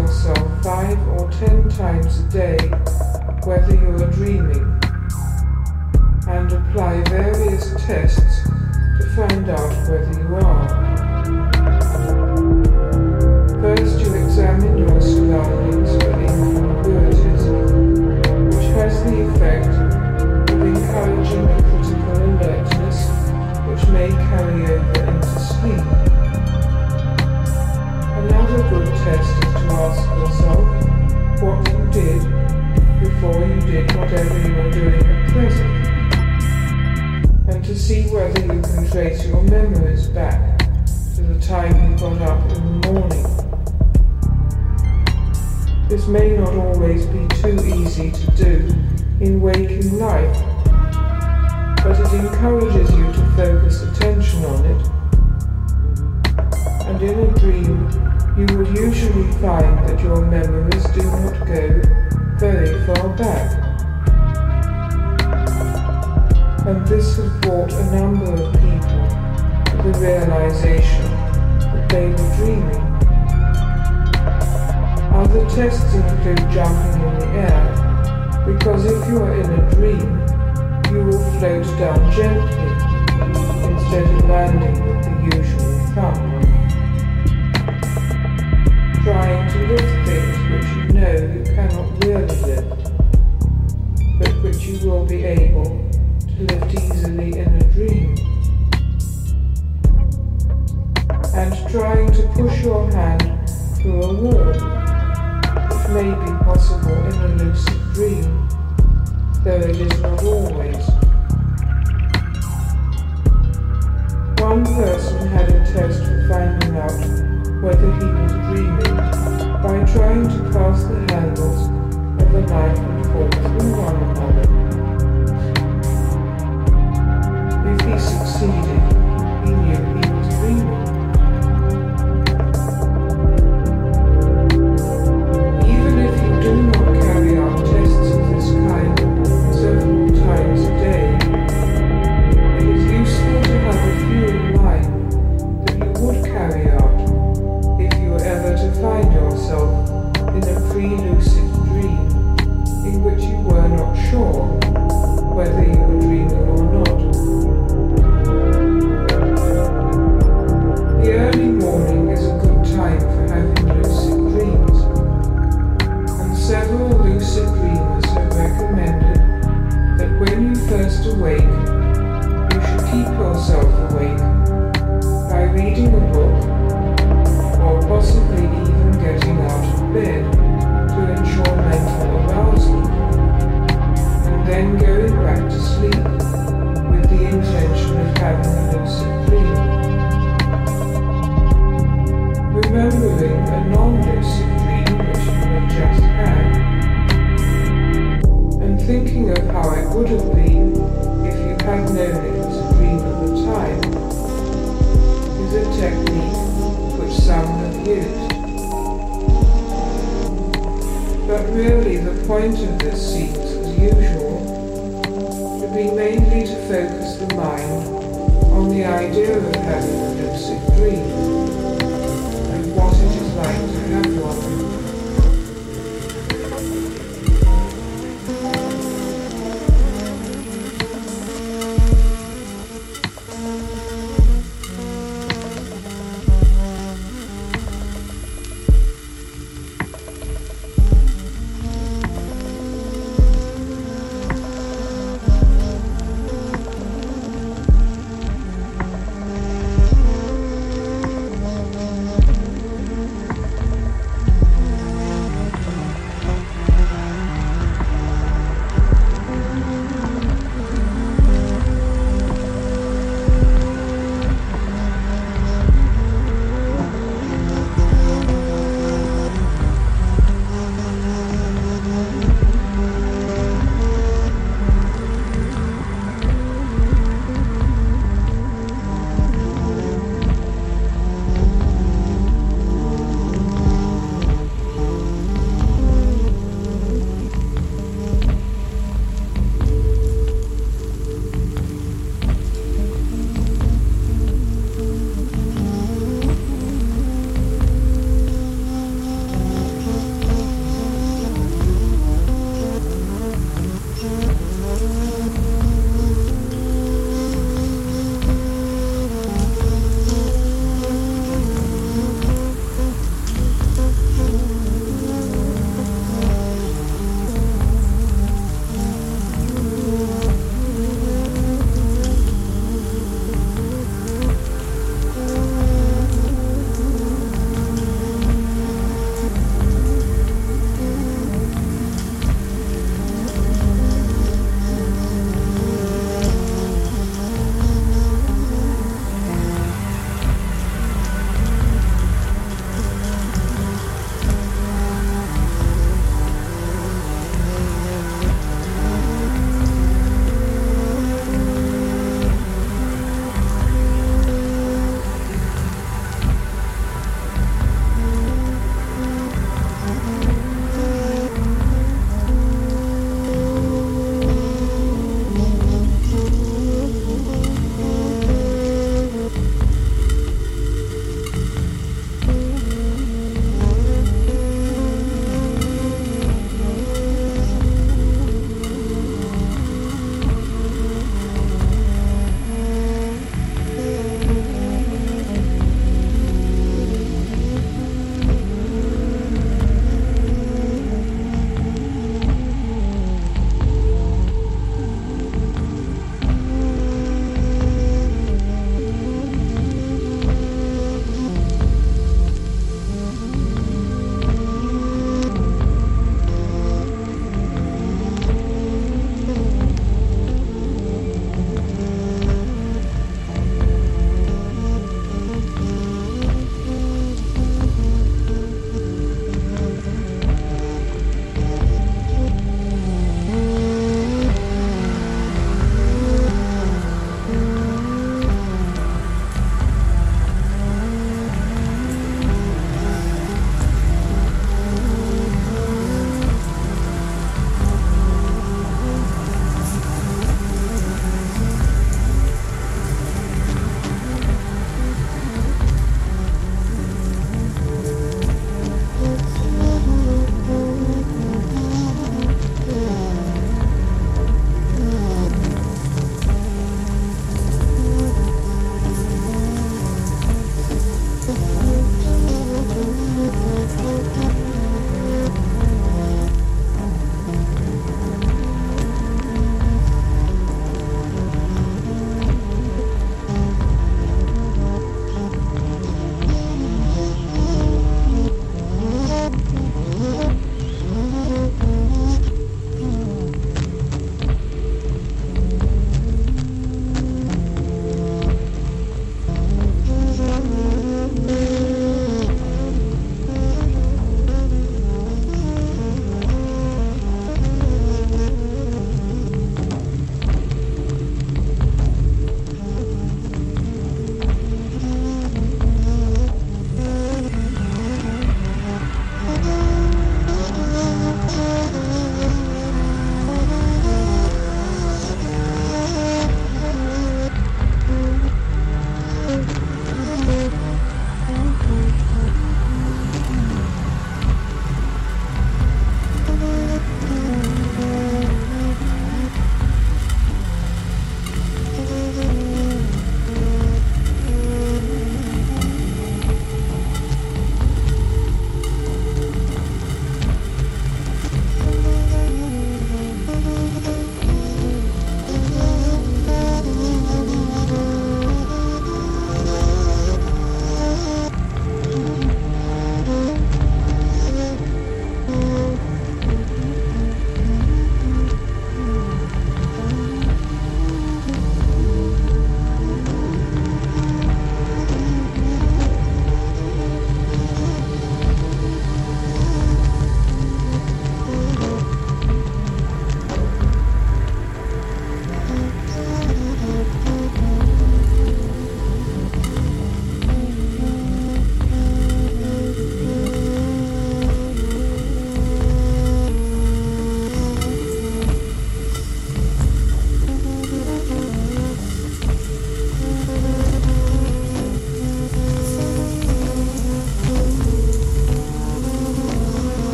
yourself five or ten times a day whether you are dreaming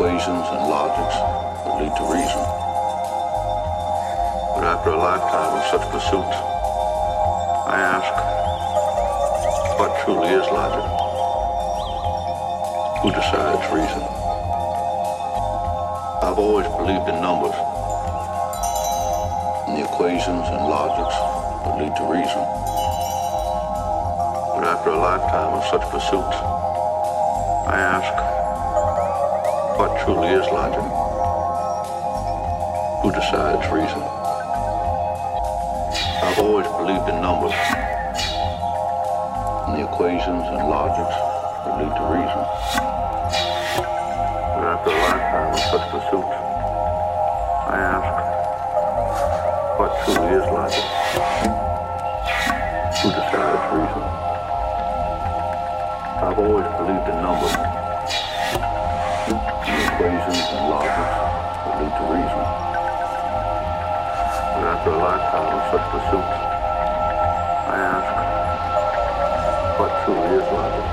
equations and logics that lead to reason. But after a lifetime of such pursuits, I ask, what truly is logic? Who decides reason? I've always believed in numbers, in the equations and logics that lead to reason. But after a lifetime of such pursuits, I ask, what truly is logic? Who decides reason? I've always believed in numbers, in the equations and logics that lead to reason. But after a lifetime of such pursuits, I ask, what truly is logic? Who decides reason? I've always believed in numbers, equations and logics that lead to reason. But after a lifetime of such pursuits, I ask, what truly is logic?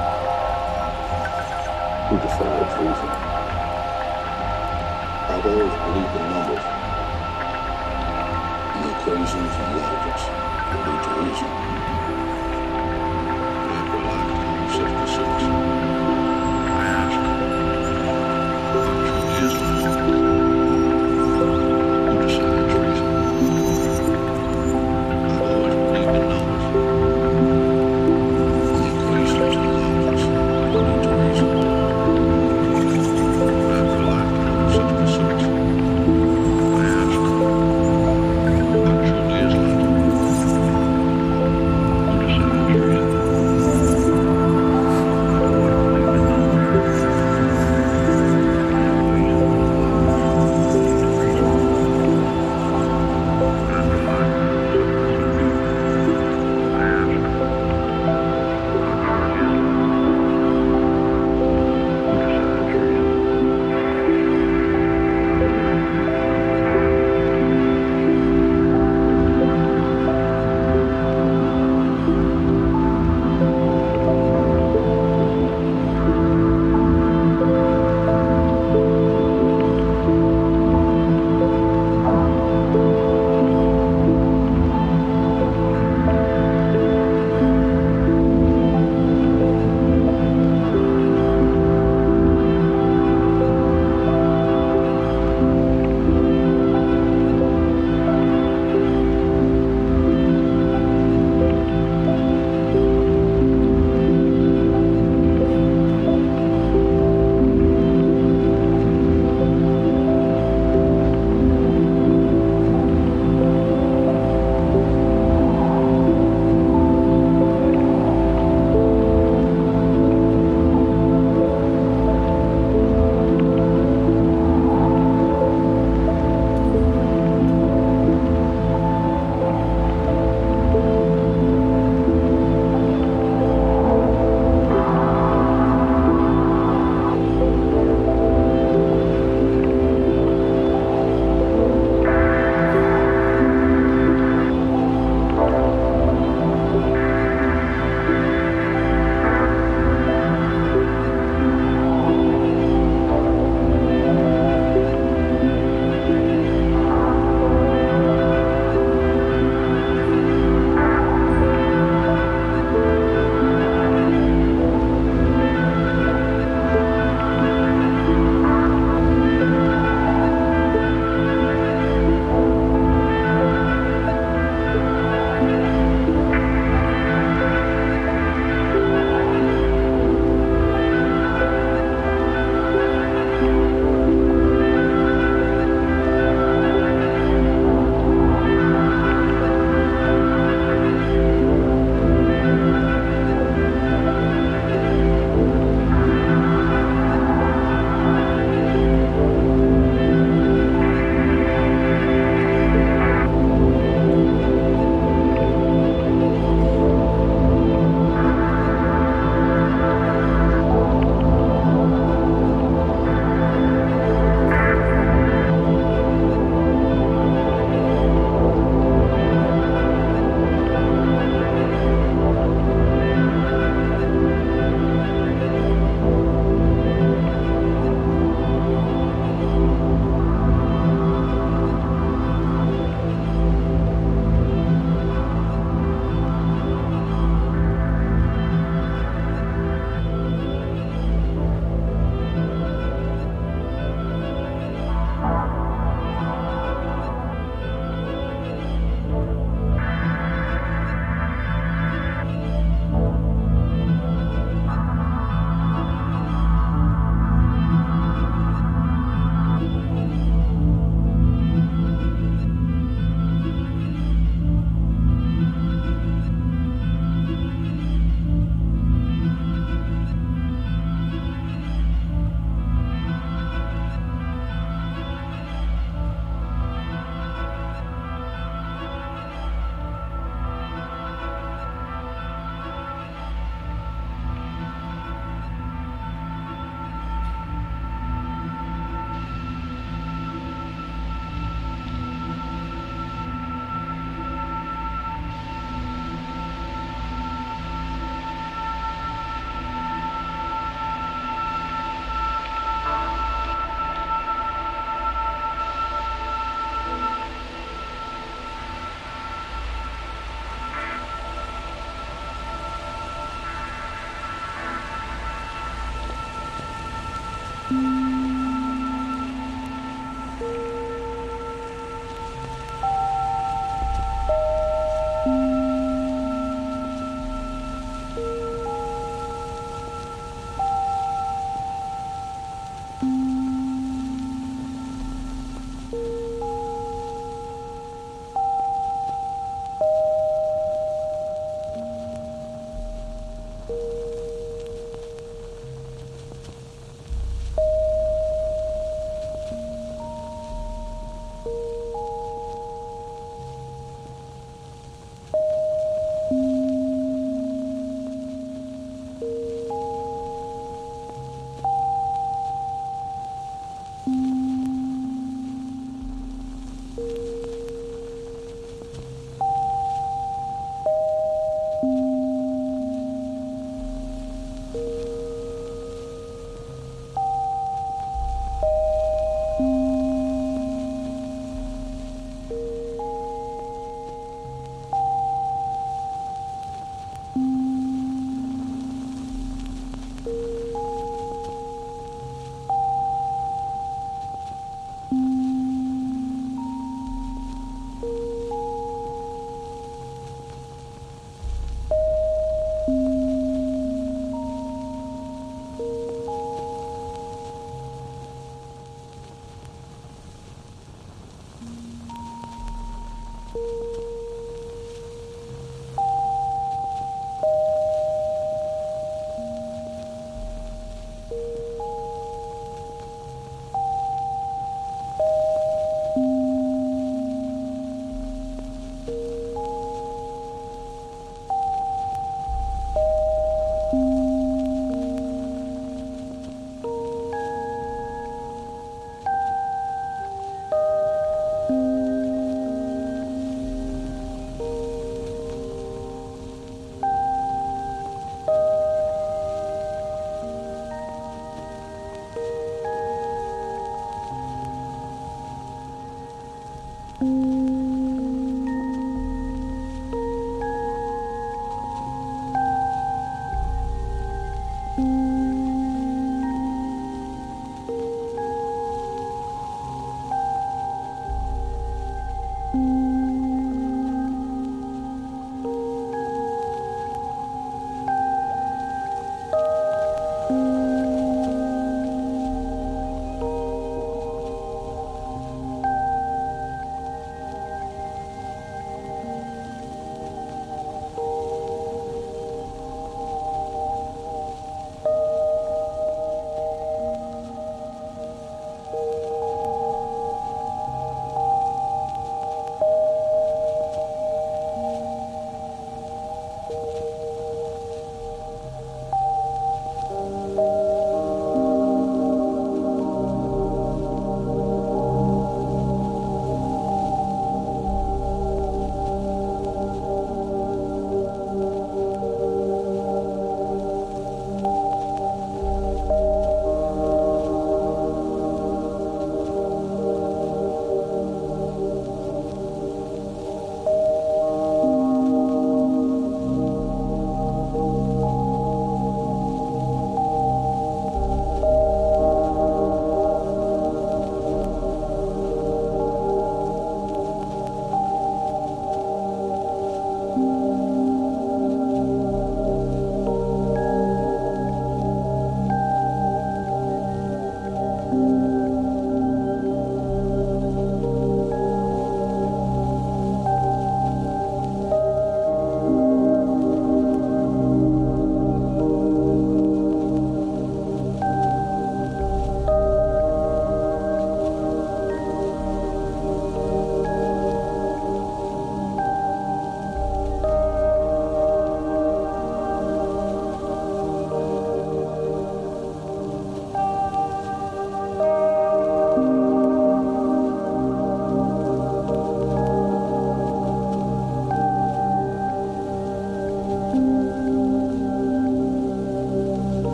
Who decides reason? I've always believed in numbers, the equations and logics that lead to reason. After a lifetime of such pursuits,